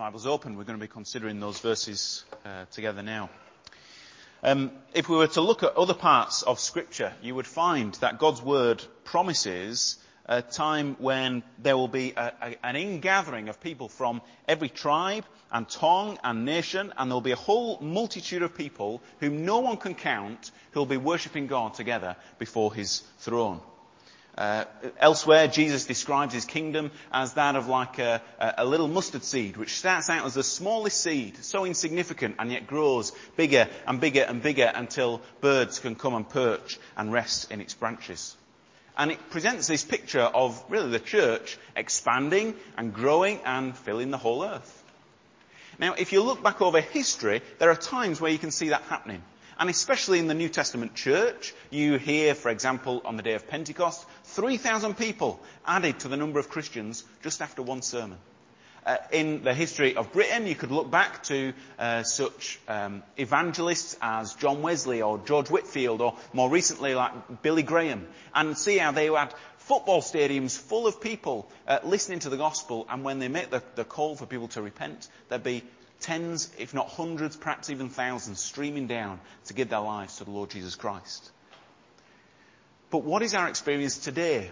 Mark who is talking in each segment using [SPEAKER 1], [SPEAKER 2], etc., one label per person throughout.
[SPEAKER 1] Bibles open, we're going to be considering those verses uh, together now. Um, if we were to look at other parts of Scripture, you would find that God's Word promises a time when there will be a, a, an ingathering of people from every tribe and tongue and nation, and there will be a whole multitude of people whom no one can count who will be worshipping God together before His throne. Uh, elsewhere, Jesus describes his kingdom as that of like a, a, little mustard seed, which starts out as the smallest seed, so insignificant, and yet grows bigger and bigger and bigger until birds can come and perch and rest in its branches. And it presents this picture of really the church expanding and growing and filling the whole earth. Now, if you look back over history, there are times where you can see that happening. And especially in the New Testament church, you hear, for example, on the day of Pentecost, 3,000 people added to the number of Christians just after one sermon. Uh, in the history of Britain, you could look back to uh, such um, evangelists as John Wesley or George Whitefield or more recently like Billy Graham and see how they had football stadiums full of people uh, listening to the gospel and when they make the, the call for people to repent, there'd be tens, if not hundreds, perhaps even thousands, streaming down to give their lives to the Lord Jesus Christ. But what is our experience today?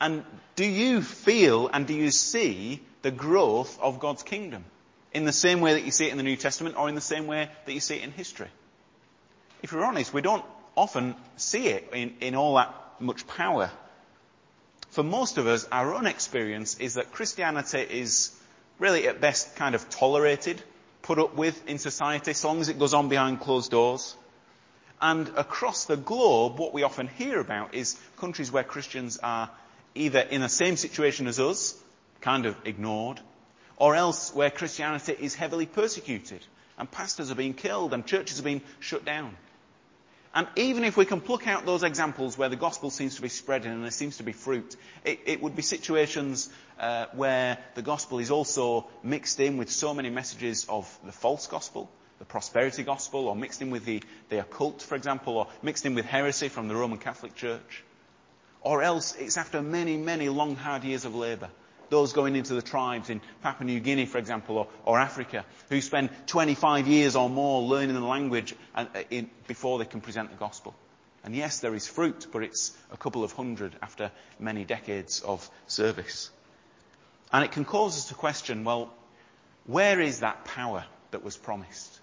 [SPEAKER 1] And do you feel and do you see the growth of God's kingdom? In the same way that you see it in the New Testament or in the same way that you see it in history? If we're honest, we don't often see it in, in all that much power. For most of us, our own experience is that Christianity is really at best kind of tolerated, put up with in society, so long as it goes on behind closed doors. And across the globe, what we often hear about is countries where Christians are either in the same situation as us, kind of ignored, or else where Christianity is heavily persecuted, and pastors are being killed, and churches are being shut down. And even if we can pluck out those examples where the gospel seems to be spreading and there seems to be fruit, it, it would be situations uh, where the gospel is also mixed in with so many messages of the false gospel, the prosperity gospel, or mixed in with the, the occult, for example, or mixed in with heresy from the Roman Catholic Church. Or else it's after many, many long, hard years of labour those going into the tribes in Papua New Guinea, for example, or, or Africa, who spend 25 years or more learning the language and, uh, in, before they can present the gospel. And yes, there is fruit, but it's a couple of hundred after many decades of service. And it can cause us to question, well, where is that power that was promised?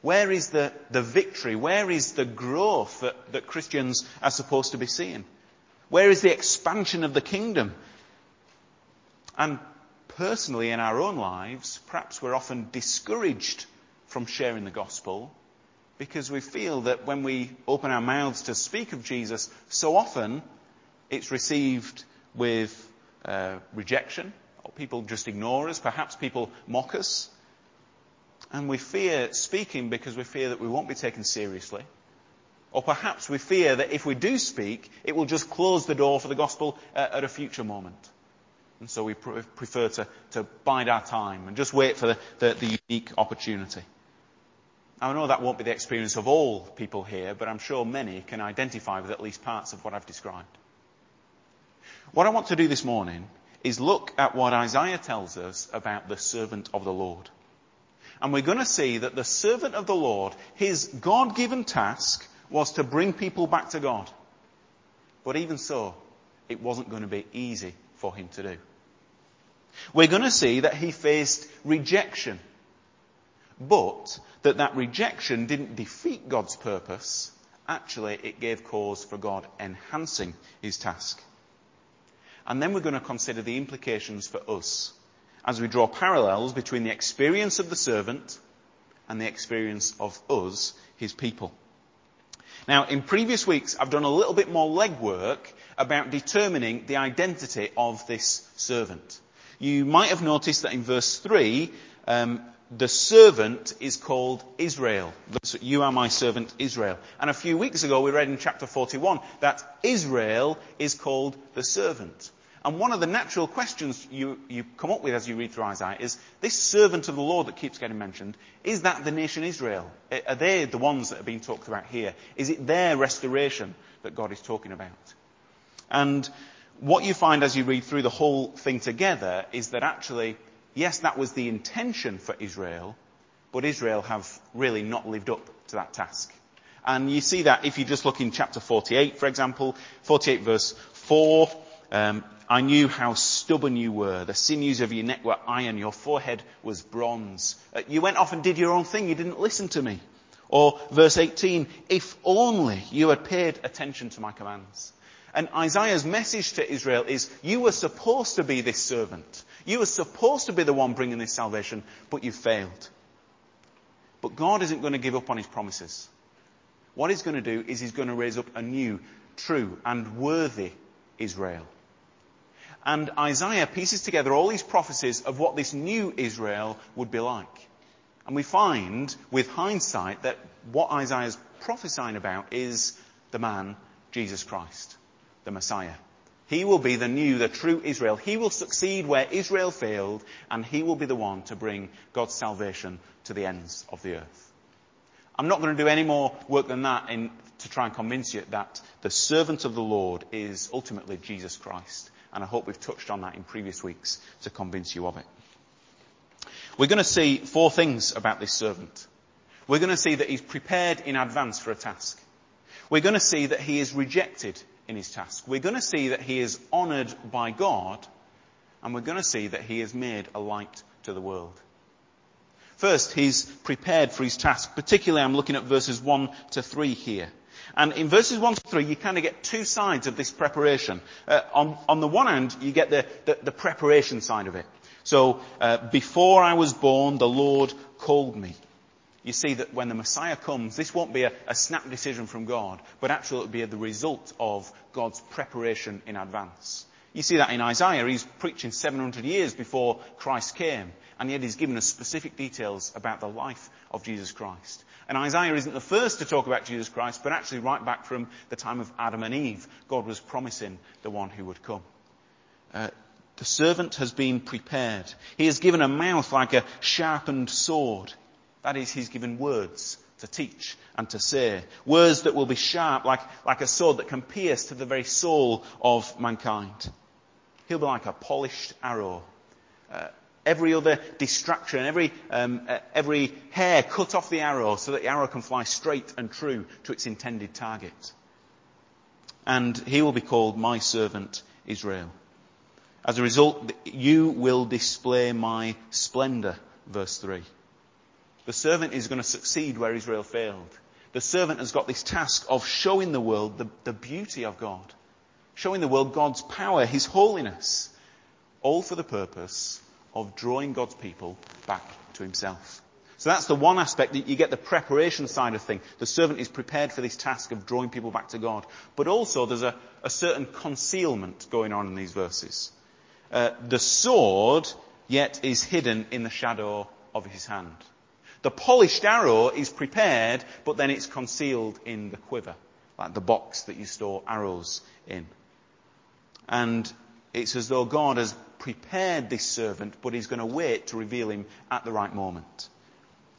[SPEAKER 1] Where is the, the victory? Where is the growth that, that Christians are supposed to be seeing? Where is the expansion of the kingdom and personally, in our own lives, perhaps we're often discouraged from sharing the gospel because we feel that when we open our mouths to speak of Jesus, so often it's received with uh, rejection, or people just ignore us, perhaps people mock us. And we fear speaking because we fear that we won't be taken seriously. Or perhaps we fear that if we do speak, it will just close the door for the gospel uh, at a future moment. And so we pr- prefer to, to bide our time and just wait for the, the, the unique opportunity. I know that won't be the experience of all people here, but I'm sure many can identify with at least parts of what I've described. What I want to do this morning is look at what Isaiah tells us about the servant of the Lord. And we're going to see that the servant of the Lord, his God-given task was to bring people back to God. But even so, it wasn't going to be easy for him to do. We're going to see that he faced rejection, but that that rejection didn't defeat God's purpose. Actually, it gave cause for God enhancing his task. And then we're going to consider the implications for us as we draw parallels between the experience of the servant and the experience of us, his people. Now, in previous weeks, I've done a little bit more legwork about determining the identity of this servant. You might have noticed that in verse 3, um, the servant is called Israel. You are my servant Israel. And a few weeks ago we read in chapter 41 that Israel is called the servant. And one of the natural questions you, you come up with as you read through Isaiah is, this servant of the Lord that keeps getting mentioned, is that the nation Israel? Are they the ones that are being talked about here? Is it their restoration that God is talking about? And what you find as you read through the whole thing together is that actually, Yes, that was the intention for Israel, but Israel have really not lived up to that task. And you see that if you just look in chapter 48, for example, 48 verse 4, um, I knew how stubborn you were. The sinews of your neck were iron. Your forehead was bronze. Uh, you went off and did your own thing. You didn't listen to me. Or verse 18, if only you had paid attention to my commands. And Isaiah's message to Israel is, you were supposed to be this servant. You were supposed to be the one bringing this salvation, but you failed. But God isn't going to give up on his promises. What he's going to do is he's going to raise up a new, true, and worthy Israel. And Isaiah pieces together all these prophecies of what this new Israel would be like. And we find, with hindsight, that what Isaiah is prophesying about is the man, Jesus Christ, the Messiah. He will be the new, the true Israel. He will succeed where Israel failed, and he will be the one to bring God's salvation to the ends of the earth. I'm not going to do any more work than that in, to try and convince you that the servant of the Lord is ultimately Jesus Christ. And I hope we've touched on that in previous weeks to convince you of it. We're going to see four things about this servant. We're going to see that he's prepared in advance for a task. We're going to see that he is rejected in his task. We're going to see that he is honoured by God. And we're going to see that he is made a light to the world. First, he's prepared for his task. Particularly, I'm looking at verses 1 to 3 here. And in verses 1 to 3, you kind of get two sides of this preparation. Uh, on, on the one hand, you get the, the, the preparation side of it. So, uh, before I was born, the Lord called me. You see that when the Messiah comes, this won't be a, a snap decision from God, but actually it'll be the result of God's preparation in advance. You see that in Isaiah. He's preaching 700 years before Christ came, and yet he's given us specific details about the life of Jesus Christ. And Isaiah isn't the first to talk about Jesus Christ, but actually right back from the time of Adam and Eve, God was promising the one who would come. Uh, the servant has been prepared. He has given a mouth like a sharpened sword. That is, he's given words to teach and to say. Words that will be sharp like, like a sword that can pierce to the very soul of mankind. He'll be like a polished arrow. Uh, every other distraction, every, um, uh, every hair cut off the arrow so that the arrow can fly straight and true to its intended target. And he will be called my servant Israel. As a result, you will display my splendor, verse 3. The servant is going to succeed where Israel failed. The servant has got this task of showing the world the, the beauty of God, showing the world God's power, His holiness, all for the purpose of drawing God's people back to himself. So that's the one aspect that you get the preparation side of thing. The servant is prepared for this task of drawing people back to God. But also there's a, a certain concealment going on in these verses. Uh, the sword yet is hidden in the shadow of his hand. The polished arrow is prepared, but then it's concealed in the quiver, like the box that you store arrows in. And it's as though God has prepared this servant, but he's going to wait to reveal him at the right moment.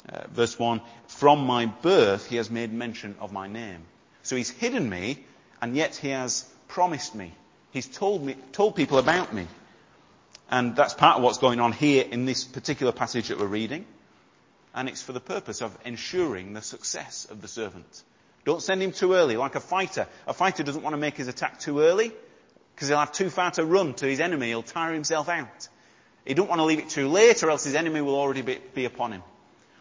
[SPEAKER 1] Uh, verse 1, from my birth he has made mention of my name. So he's hidden me, and yet he has promised me. He's told me, told people about me. And that's part of what's going on here in this particular passage that we're reading. And it's for the purpose of ensuring the success of the servant. Don't send him too early, like a fighter. A fighter doesn't want to make his attack too early because he'll have too far to run to his enemy. He'll tire himself out. He don't want to leave it too late or else his enemy will already be, be upon him.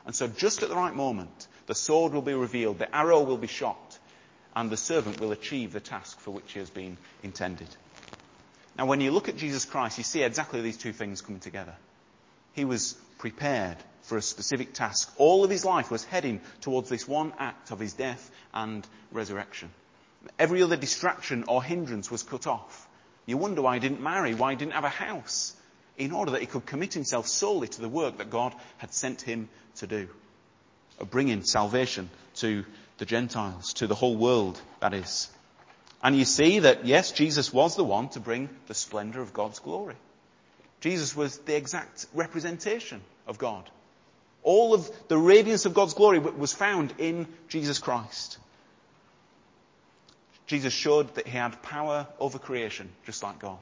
[SPEAKER 1] And so just at the right moment, the sword will be revealed, the arrow will be shot, and the servant will achieve the task for which he has been intended. Now when you look at Jesus Christ, you see exactly these two things coming together. He was prepared for a specific task. All of his life was heading towards this one act of his death and resurrection. Every other distraction or hindrance was cut off. You wonder why he didn't marry, why he didn't have a house, in order that he could commit himself solely to the work that God had sent him to do. Of bringing salvation to the Gentiles, to the whole world, that is. And you see that, yes, Jesus was the one to bring the splendor of God's glory. Jesus was the exact representation of God. All of the radiance of God's glory was found in Jesus Christ. Jesus showed that he had power over creation, just like God.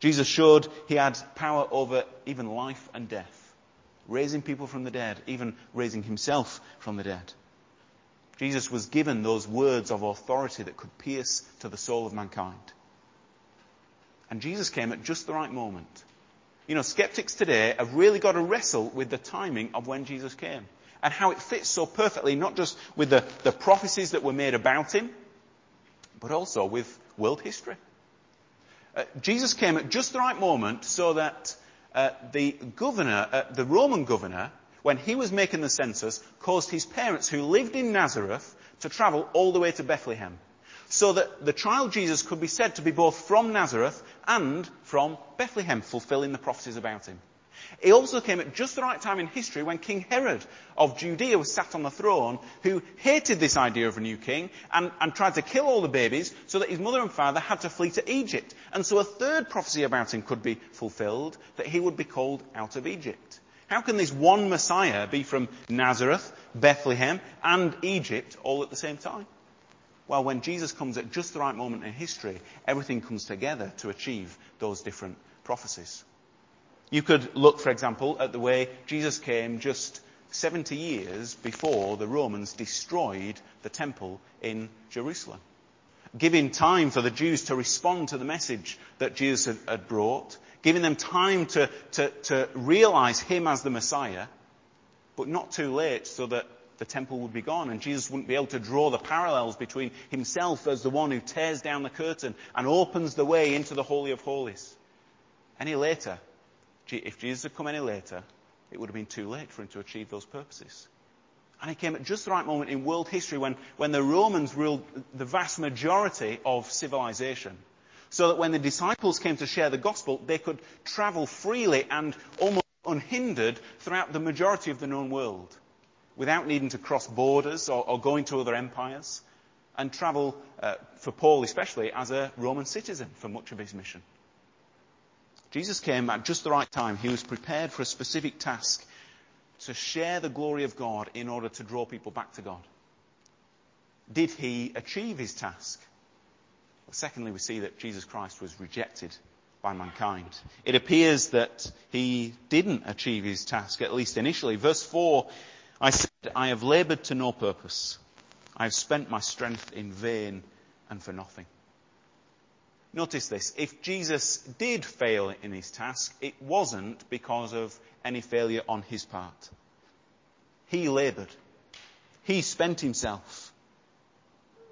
[SPEAKER 1] Jesus showed he had power over even life and death, raising people from the dead, even raising himself from the dead. Jesus was given those words of authority that could pierce to the soul of mankind. And Jesus came at just the right moment. You know, skeptics today have really got to wrestle with the timing of when Jesus came and how it fits so perfectly, not just with the, the prophecies that were made about him, but also with world history. Uh, Jesus came at just the right moment so that uh, the governor, uh, the Roman governor, when he was making the census, caused his parents who lived in Nazareth to travel all the way to Bethlehem. So that the child Jesus could be said to be both from Nazareth and from Bethlehem, fulfilling the prophecies about him. He also came at just the right time in history when King Herod of Judea was sat on the throne, who hated this idea of a new king and, and, tried to kill all the babies so that his mother and father had to flee to Egypt. And so a third prophecy about him could be fulfilled, that he would be called out of Egypt. How can this one Messiah be from Nazareth, Bethlehem, and Egypt all at the same time? Well, when Jesus comes at just the right moment in history, everything comes together to achieve those different prophecies. You could look, for example, at the way Jesus came just 70 years before the Romans destroyed the temple in Jerusalem. Giving time for the Jews to respond to the message that Jesus had brought, giving them time to, to, to realize him as the Messiah, but not too late so that the temple would be gone and Jesus wouldn't be able to draw the parallels between himself as the one who tears down the curtain and opens the way into the Holy of Holies. Any later, if Jesus had come any later, it would have been too late for him to achieve those purposes. And he came at just the right moment in world history when, when the Romans ruled the vast majority of civilization. So that when the disciples came to share the gospel, they could travel freely and almost unhindered throughout the majority of the known world without needing to cross borders or, or go into other empires and travel, uh, for Paul especially, as a Roman citizen for much of his mission. Jesus came at just the right time. He was prepared for a specific task to share the glory of God in order to draw people back to God. Did he achieve his task? Well, secondly, we see that Jesus Christ was rejected by mankind. It appears that he didn't achieve his task, at least initially. Verse 4, I said, I have labored to no purpose. I have spent my strength in vain and for nothing. Notice this. If Jesus did fail in his task, it wasn't because of any failure on his part. He labored. He spent himself.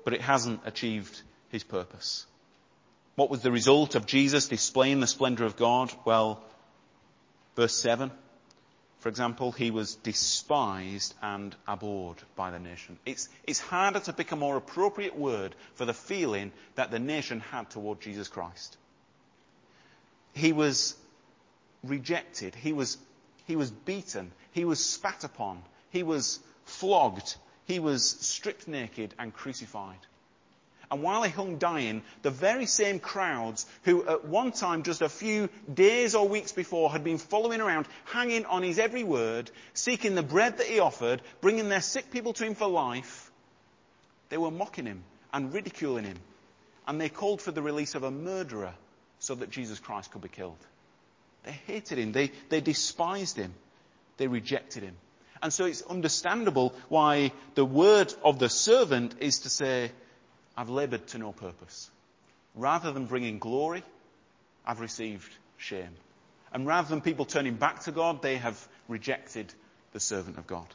[SPEAKER 1] But it hasn't achieved his purpose. What was the result of Jesus displaying the splendor of God? Well, verse 7 for example, he was despised and abhorred by the nation. It's, it's harder to pick a more appropriate word for the feeling that the nation had toward Jesus Christ. He was rejected. He was, he was beaten. He was spat upon. He was flogged. He was stripped naked and crucified. And while he hung dying, the very same crowds who at one time, just a few days or weeks before, had been following around, hanging on his every word, seeking the bread that he offered, bringing their sick people to him for life, they were mocking him and ridiculing him. And they called for the release of a murderer so that Jesus Christ could be killed. They hated him. They, they despised him. They rejected him. And so it's understandable why the word of the servant is to say, I've labored to no purpose. Rather than bringing glory, I've received shame. And rather than people turning back to God, they have rejected the servant of God.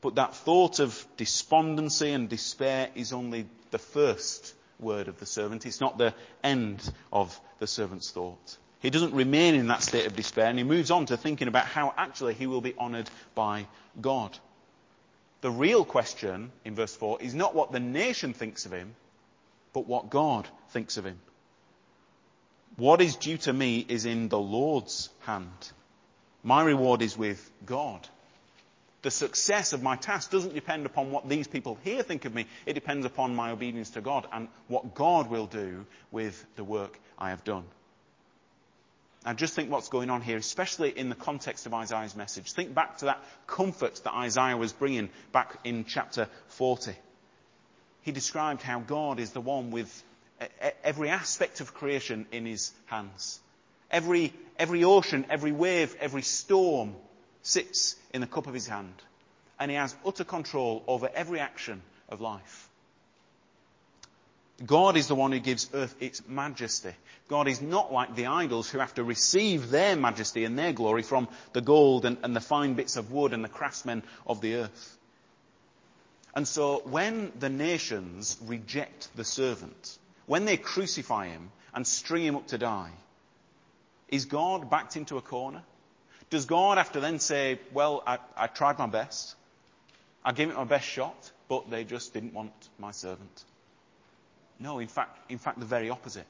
[SPEAKER 1] But that thought of despondency and despair is only the first word of the servant. It's not the end of the servant's thought. He doesn't remain in that state of despair and he moves on to thinking about how actually he will be honoured by God. The real question in verse 4 is not what the nation thinks of him, but what God thinks of him. What is due to me is in the Lord's hand. My reward is with God. The success of my task doesn't depend upon what these people here think of me. It depends upon my obedience to God and what God will do with the work I have done. Now just think what's going on here, especially in the context of Isaiah's message. Think back to that comfort that Isaiah was bringing back in chapter 40. He described how God is the one with every aspect of creation in his hands. Every, every ocean, every wave, every storm sits in the cup of his hand. And he has utter control over every action of life. God is the one who gives earth its majesty. God is not like the idols who have to receive their majesty and their glory from the gold and, and, the fine bits of wood and the craftsmen of the earth. And so when the nations reject the servant, when they crucify him and string him up to die, is God backed into a corner? Does God have to then say, well, I, I tried my best. I gave it my best shot, but they just didn't want my servant? No, in fact, in fact, the very opposite.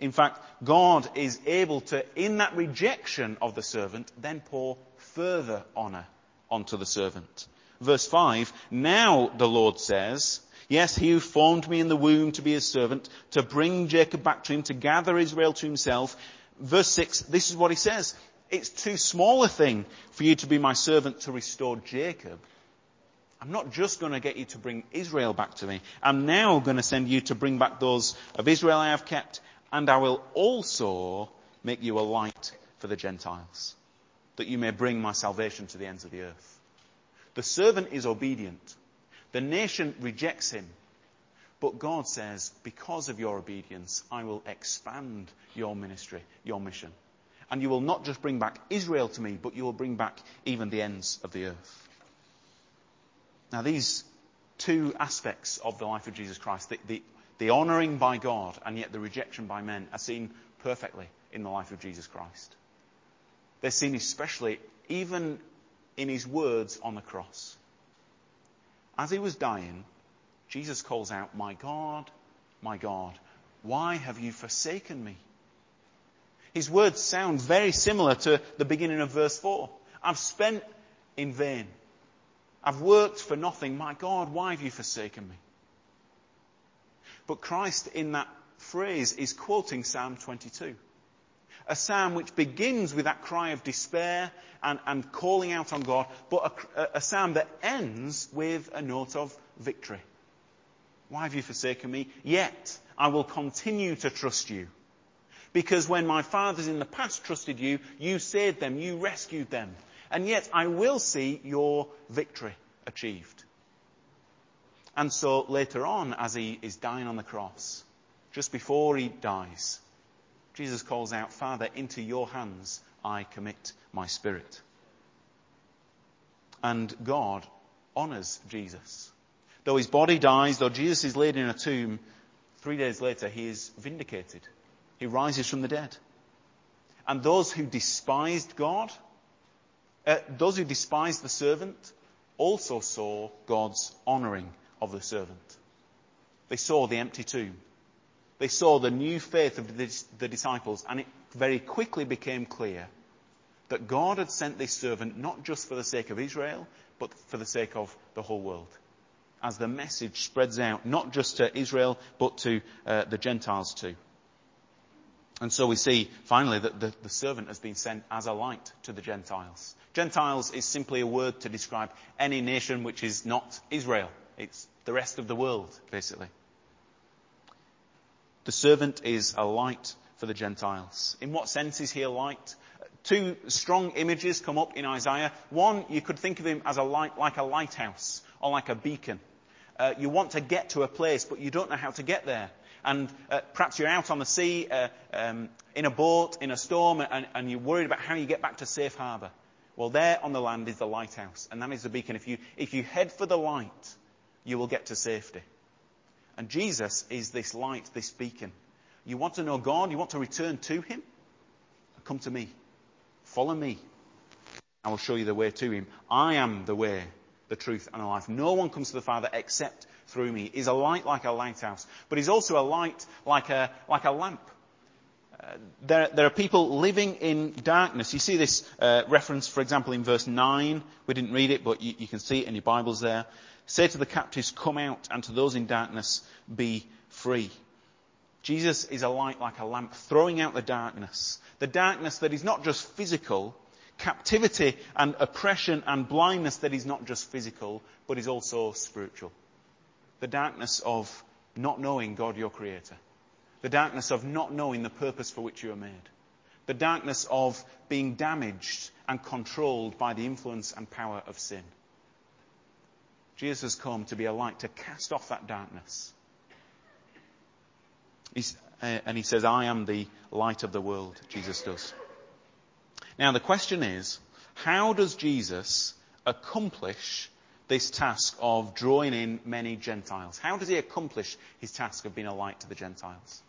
[SPEAKER 1] In fact, God is able to, in that rejection of the servant, then pour further honour onto the servant. Verse 5, now the Lord says, Yes, he who formed me in the womb to be his servant, to bring Jacob back to him, to gather Israel to himself. Verse 6, this is what he says. It's too small a thing for you to be my servant to restore Jacob. I'm not just going to get you to bring Israel back to me. I'm now going to send you to bring back those of Israel I have kept, and I will also make you a light for the Gentiles, that you may bring my salvation to the ends of the earth. The servant is obedient. The nation rejects him. But God says, because of your obedience, I will expand your ministry, your mission. And you will not just bring back Israel to me, but you will bring back even the ends of the earth. Now, these two aspects of the life of Jesus Christ, the, the, the honouring by God and yet the rejection by men, are seen perfectly in the life of Jesus Christ. They're seen especially even in his words on the cross. As he was dying, Jesus calls out, My God, my God, why have you forsaken me? His words sound very similar to the beginning of verse 4. I've spent in vain. I've worked for nothing. My God, why have you forsaken me? But Christ in that phrase is quoting Psalm 22. A psalm which begins with that cry of despair and, and calling out on God, but a, a psalm that ends with a note of victory. Why have you forsaken me? Yet I will continue to trust you. Because when my fathers in the past trusted you, you saved them, you rescued them. And yet I will see your victory achieved. And so later on, as he is dying on the cross, just before he dies, Jesus calls out, Father, into your hands I commit my spirit. And God honours Jesus. Though his body dies, though Jesus is laid in a tomb, three days later he is vindicated. He rises from the dead. And those who despised God, those who despised the servant also saw God's honouring of the servant. They saw the empty tomb. They saw the new faith of the disciples, and it very quickly became clear that God had sent this servant not just for the sake of Israel, but for the sake of the whole world. As the message spreads out, not just to Israel, but to uh, the Gentiles too. And so we see finally that the, the, servant has been sent as a light to the Gentiles. Gentiles is simply a word to describe any nation which is not Israel. It's the rest of the world, basically. The servant is a light for the Gentiles. In what sense is he a light? Two strong images come up in Isaiah. One, you could think of him as a light, like a lighthouse or like a beacon. Uh, you want to get to a place, but you don't know how to get there and uh, perhaps you're out on the sea uh, um, in a boat in a storm and, and, you're worried about how you get back to safe harbour. Well, there on the land is the lighthouse, and that is the beacon. If you, if you head for the light, you will get to safety. And Jesus is this light, this beacon. You want to know God, you want to return to Him? Come to me. Follow me. I will show you the way to Him. I am the way, the truth, and the life. No one comes to the Father except through me. He's a light like a lighthouse, but he's also a light like a, like a lamp. There, there, are people living in darkness. You see this uh, reference, for example, in verse 9. We didn't read it, but you, you can see it in your Bibles there. Say to the captives, come out, and to those in darkness, be free. Jesus is a light like a lamp, throwing out the darkness. The darkness that is not just physical, captivity and oppression and blindness that is not just physical, but is also spiritual the darkness of not knowing God your creator. The darkness of not knowing the purpose for which you are made. The darkness of being damaged and controlled by the influence and power of sin. Jesus has come to be a light to cast off that darkness. He's, uh, and he says, I am the light of the world, Jesus does. Now the question is, how does Jesus accomplish this task of drawing in many Gentiles? How does he accomplish his task of being a light to the Gentiles?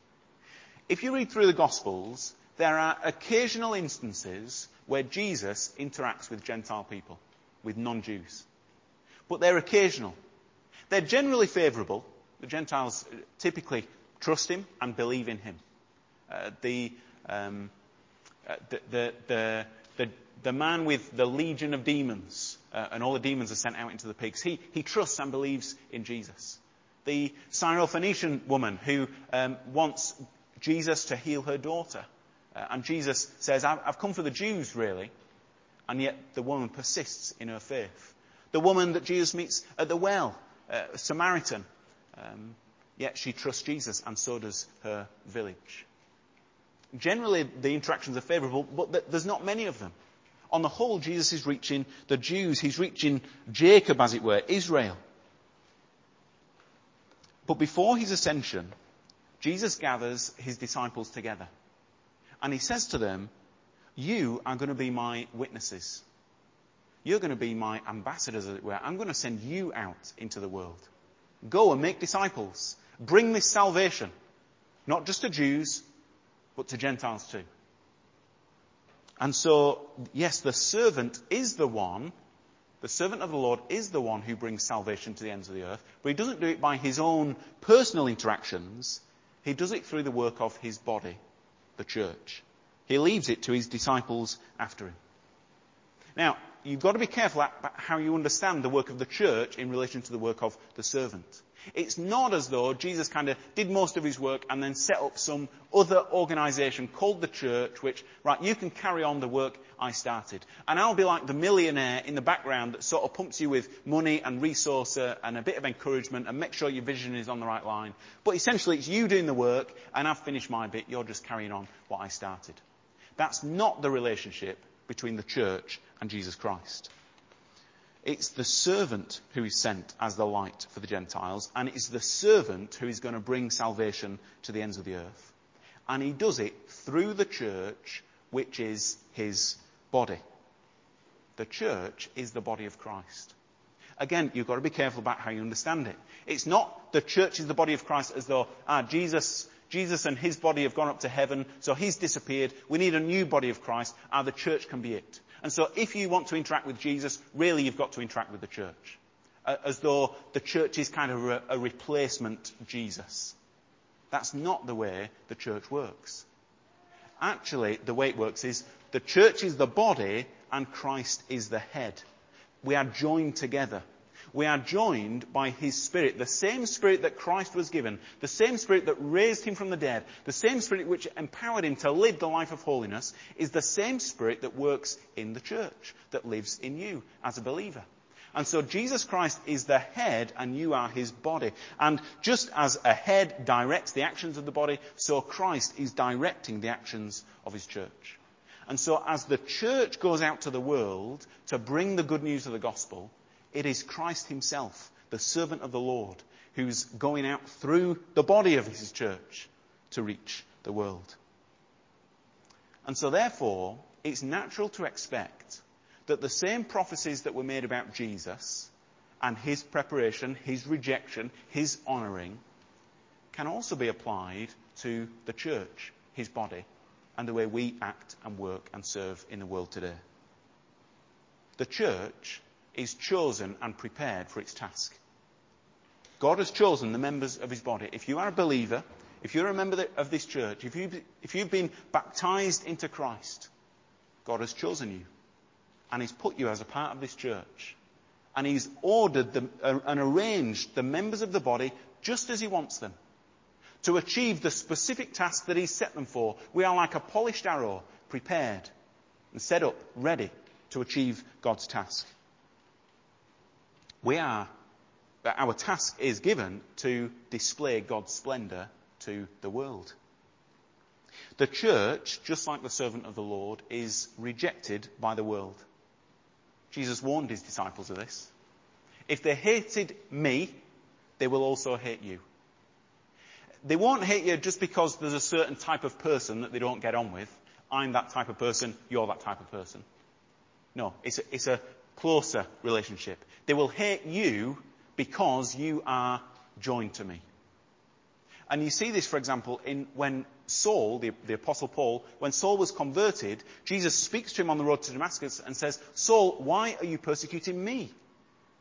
[SPEAKER 1] If you read through the Gospels, there are occasional instances where Jesus interacts with Gentile people, with non-Jews. But they're occasional. They're generally favourable. The Gentiles typically trust him and believe in him. Uh, the, um, uh, the, the, the, the, man with the legion of demons, uh, and all the demons are sent out into the pigs, he, he trusts and believes in Jesus. The Syrophoenician woman who um, wants Jesus to heal her daughter. Uh, and Jesus says, I've come for the Jews, really. And yet the woman persists in her faith. The woman that Jesus meets at the well, uh, Samaritan, um, yet she trusts Jesus, and so does her village. Generally, the interactions are favourable, but there's not many of them. On the whole, Jesus is reaching the Jews. He's reaching Jacob, as it were, Israel. But before his ascension, Jesus gathers his disciples together. And he says to them, You are going to be my witnesses. You're going to be my ambassadors, as it were. I'm going to send you out into the world. Go and make disciples. Bring this salvation. Not just to Jews, but to Gentiles too. And so, yes, the servant is the one, the servant of the Lord is the one who brings salvation to the ends of the earth, but he doesn't do it by his own personal interactions. He does it through the work of his body, the church. He leaves it to his disciples after him. Now, you've got to be careful about how you understand the work of the church in relation to the work of the servant. It's not as though Jesus kind of did most of his work and then set up some other organization called the church, which, right, you can carry on the work I started. And I'll be like the millionaire in the background that sort of pumps you with money and resource uh, and a bit of encouragement and make sure your vision is on the right line. But essentially it's you doing the work and I've finished my bit, you're just carrying on what I started. That's not the relationship between the church and Jesus Christ. It's the servant who is sent as the light for the Gentiles, and it's the servant who is going to bring salvation to the ends of the earth. And he does it through the church, which is his body. The church is the body of Christ. Again, you've got to be careful about how you understand it. It's not the church is the body of Christ as though, ah, Jesus, Jesus and his body have gone up to heaven, so he's disappeared. We need a new body of Christ. Ah, the church can be it. And so if you want to interact with Jesus, really you've got to interact with the church. As though the church is kind of a, a replacement Jesus. That's not the way the church works. Actually, the way it works is the church is the body and Christ is the head. We are joined together we are joined by His Spirit. The same Spirit that Christ was given, the same Spirit that raised Him from the dead, the same Spirit which empowered Him to live the life of holiness is the same Spirit that works in the church, that lives in you as a believer. And so Jesus Christ is the head and you are his body. And just as a head directs the actions of the body, so Christ is directing the actions of his church. And so as the church goes out to the world to bring the good news of the gospel, it is Christ himself, the servant of the Lord, who's going out through the body of his church to reach the world. And so therefore, it's natural to expect that the same prophecies that were made about Jesus and his preparation, his rejection, his honouring, can also be applied to the church, his body, and the way we act and work and serve in the world today. The church is chosen and prepared for its task. God has chosen the members of his body. If you are a believer, if you're a member of this church, if you've, if you've been baptized into Christ, God has chosen you. And he's put you as a part of this church. And he's ordered them, uh, and arranged the members of the body just as he wants them. To achieve the specific task that he's set them for. We are like a polished arrow, prepared and set up, ready to achieve God's task. We are, our task is given to display God's splendour to the world. The church, just like the servant of the Lord, is rejected by the world. Jesus warned his disciples of this. If they hated me, they will also hate you. They won't hate you just because there's a certain type of person that they don't get on with. I'm that type of person, you're that type of person. No, it's a, it's a closer relationship. They will hate you because you are joined to me. And you see this, for example, in when Saul, the, the, apostle Paul, when Saul was converted, Jesus speaks to him on the road to Damascus and says, Saul, why are you persecuting me?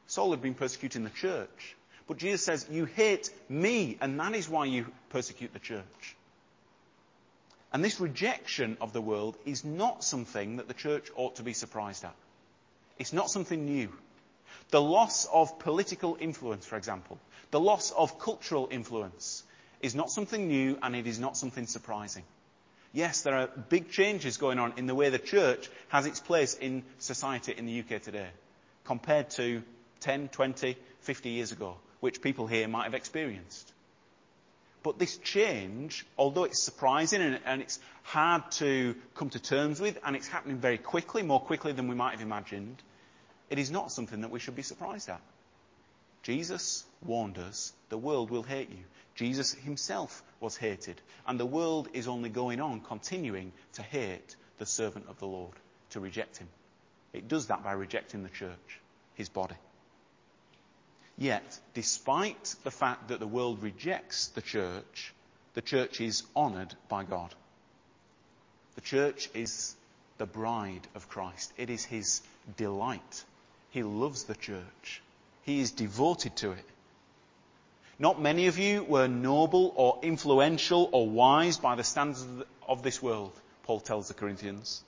[SPEAKER 1] Saul had been persecuting the church. But Jesus says, you hate me, and that is why you persecute the church. And this rejection of the world is not something that the church ought to be surprised at. It's not something new. The loss of political influence, for example, the loss of cultural influence is not something new and it is not something surprising. Yes, there are big changes going on in the way the church has its place in society in the UK today compared to 10, 20, 50 years ago, which people here might have experienced. But this change, although it's surprising and, and, it's hard to come to terms with, and it's happening very quickly, more quickly than we might have imagined, it is not something that we should be surprised at. Jesus warned us, the world will hate you. Jesus himself was hated, and the world is only going on, continuing to hate the servant of the Lord, to reject him. It does that by rejecting the church, his body. Yet, despite the fact that the world rejects the church, the church is honoured by God. The church is the bride of Christ. It is his delight. He loves the church. He is devoted to it. Not many of you were noble or influential or wise by the standards of this world, Paul tells the Corinthians.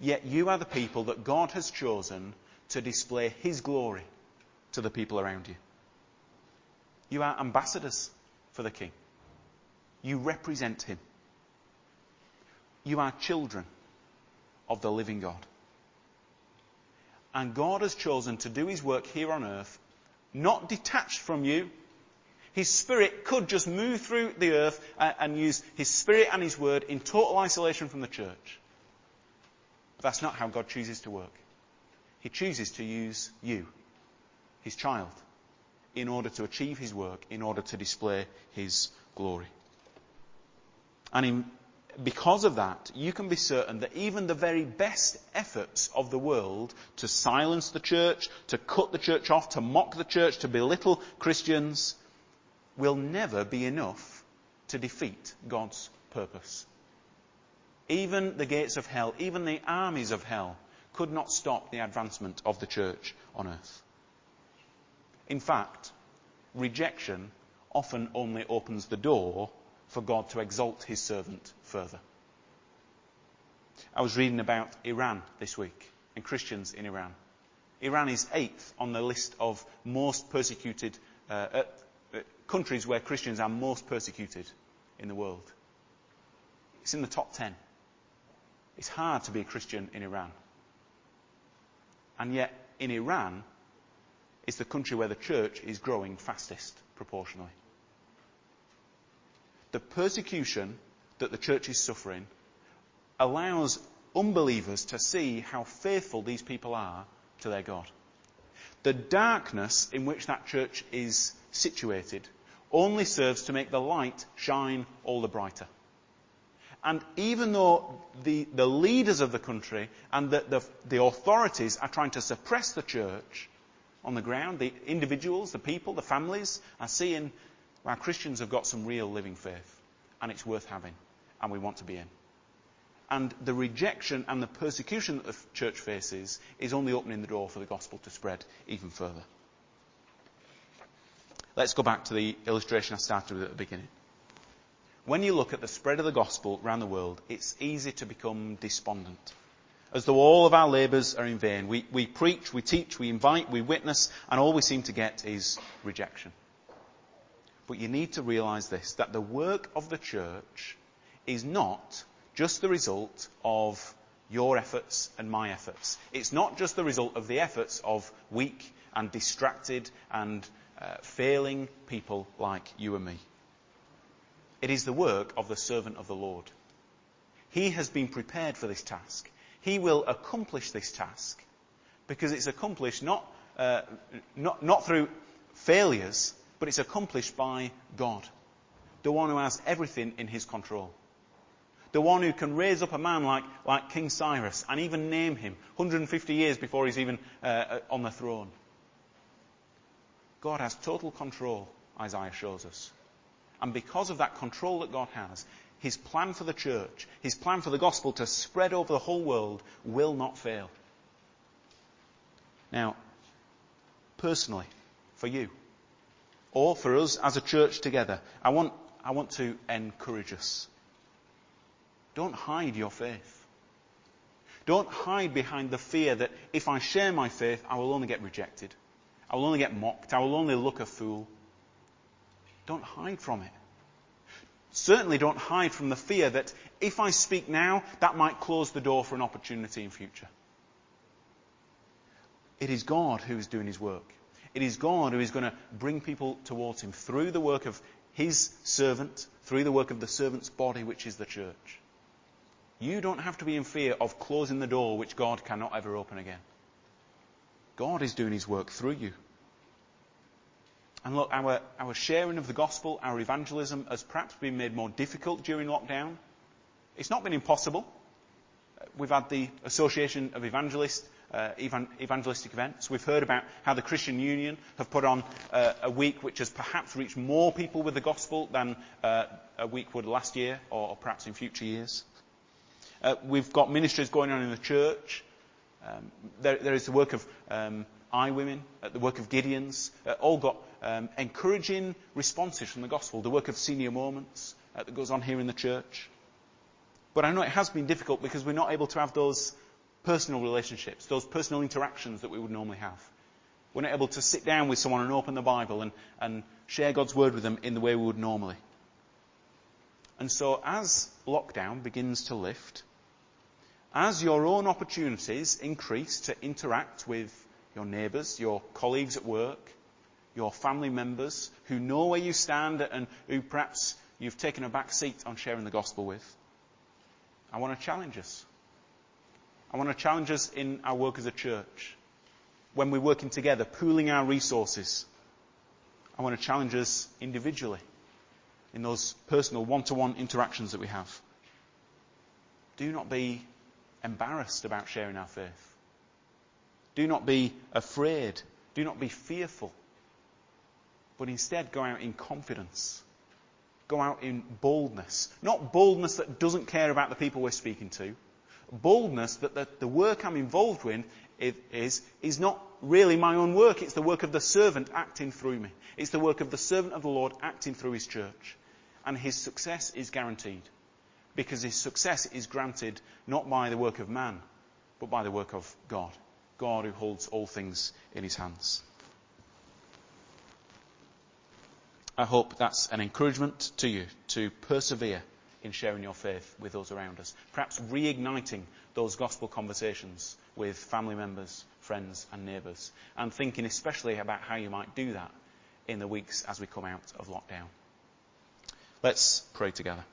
[SPEAKER 1] Yet you are the people that God has chosen to display his glory to the people around you. You are ambassadors for the King. You represent him. You are children of the living God. And God has chosen to do his work here on earth, not detached from you. His spirit could just move through the earth and use his spirit and his word in total isolation from the church. But that's not how God chooses to work. He chooses to use you his child, in order to achieve his work, in order to display his glory. And in, because of that, you can be certain that even the very best efforts of the world to silence the church, to cut the church off, to mock the church, to belittle Christians, will never be enough to defeat God's purpose. Even the gates of hell, even the armies of hell, could not stop the advancement of the church on earth. In fact, rejection often only opens the door for God to exalt his servant further. I was reading about Iran this week and Christians in Iran. Iran is eighth on the list of most persecuted uh, uh, countries where Christians are most persecuted in the world. It's in the top ten. It's hard to be a Christian in Iran. And yet, in Iran, it's the country where the church is growing fastest proportionally. The persecution that the church is suffering allows unbelievers to see how faithful these people are to their God. The darkness in which that church is situated only serves to make the light shine all the brighter. And even though the, the leaders of the country and the, the, the authorities are trying to suppress the church, on the ground. The individuals, the people, the families are seeing our Christians have got some real living faith and it's worth having and we want to be in. And the rejection and the persecution that the church faces is only opening the door for the gospel to spread even further. Let's go back to the illustration I started with at the beginning. When you look at the spread of the gospel around the world, it's easy to become despondent as though all of our labours are in vain. We, we preach, we teach, we invite, we witness, and all we seem to get is rejection. But you need to realise this, that the work of the church is not just the result of your efforts and my efforts. It's not just the result of the efforts of weak and distracted and uh, failing people like you and me. It is the work of the servant of the Lord. He has been prepared for this task. He will accomplish this task because it's accomplished not, uh, not, not through failures, but it's accomplished by God, the one who has everything in his control. The one who can raise up a man like, like King Cyrus and even name him 150 years before he's even uh, on the throne. God has total control, Isaiah shows us. And because of that control that God has, his plan for the church, his plan for the gospel to spread over the whole world will not fail. Now, personally, for you, or for us as a church together, I want, I want to encourage us. Don't hide your faith. Don't hide behind the fear that if I share my faith, I will only get rejected. I will only get mocked. I will only look a fool. Don't hide from it. Certainly don't hide from the fear that if I speak now, that might close the door for an opportunity in future. It is God who is doing his work. It is God who is going to bring people towards him through the work of his servant, through the work of the servant's body, which is the church. You don't have to be in fear of closing the door which God cannot ever open again. God is doing his work through you. And look, our, our sharing of the gospel, our evangelism has perhaps been made more difficult during lockdown. It's not been impossible. We've had the Association of Evangelists evangelistic events. We've heard about how the Christian Union have put on uh, a week which has perhaps reached more people with the gospel than uh, a week would last year or, perhaps in future years. Uh, we've got ministries going on in the church. Um, there, is the work of um, I-Women, uh, the work of Gideons, uh, all got um, encouraging responses from the gospel. The work of senior moments that goes on here in the church. But I know it has been difficult because we're not able to have those personal relationships, those personal interactions that we would normally have. We're not able to sit down with someone and open the Bible and, and share God's word with them in the way we would normally. And so as lockdown begins to lift, as your own opportunities increase to interact with your neighbours, your colleagues at work, your family members who know where you stand and who perhaps you've taken a back seat on sharing the gospel with, I want to challenge us I want to challenge us in our work as a church. When we're working together, pooling our resources. I want to challenge us individually in those personal one-to-one interactions that we have. Do not be embarrassed about sharing our faith. Do not be afraid. Do not be fearful. But instead go out in confidence. Go out in boldness. Not boldness that doesn't care about the people we're speaking to boldness that the, the work I'm involved in is, is not really my own work. It's the work of the servant acting through me. It's the work of the servant of the Lord acting through his church. And his success is guaranteed. Because his success is granted not by the work of man, but by the work of God. God who holds all things in his hands. I hope that's an encouragement to you to persevere in sharing your faith with those around us. Perhaps reigniting those gospel conversations with family members, friends and neighbours. And thinking especially about how you might do that in the weeks as we come out of lockdown. Let's pray together.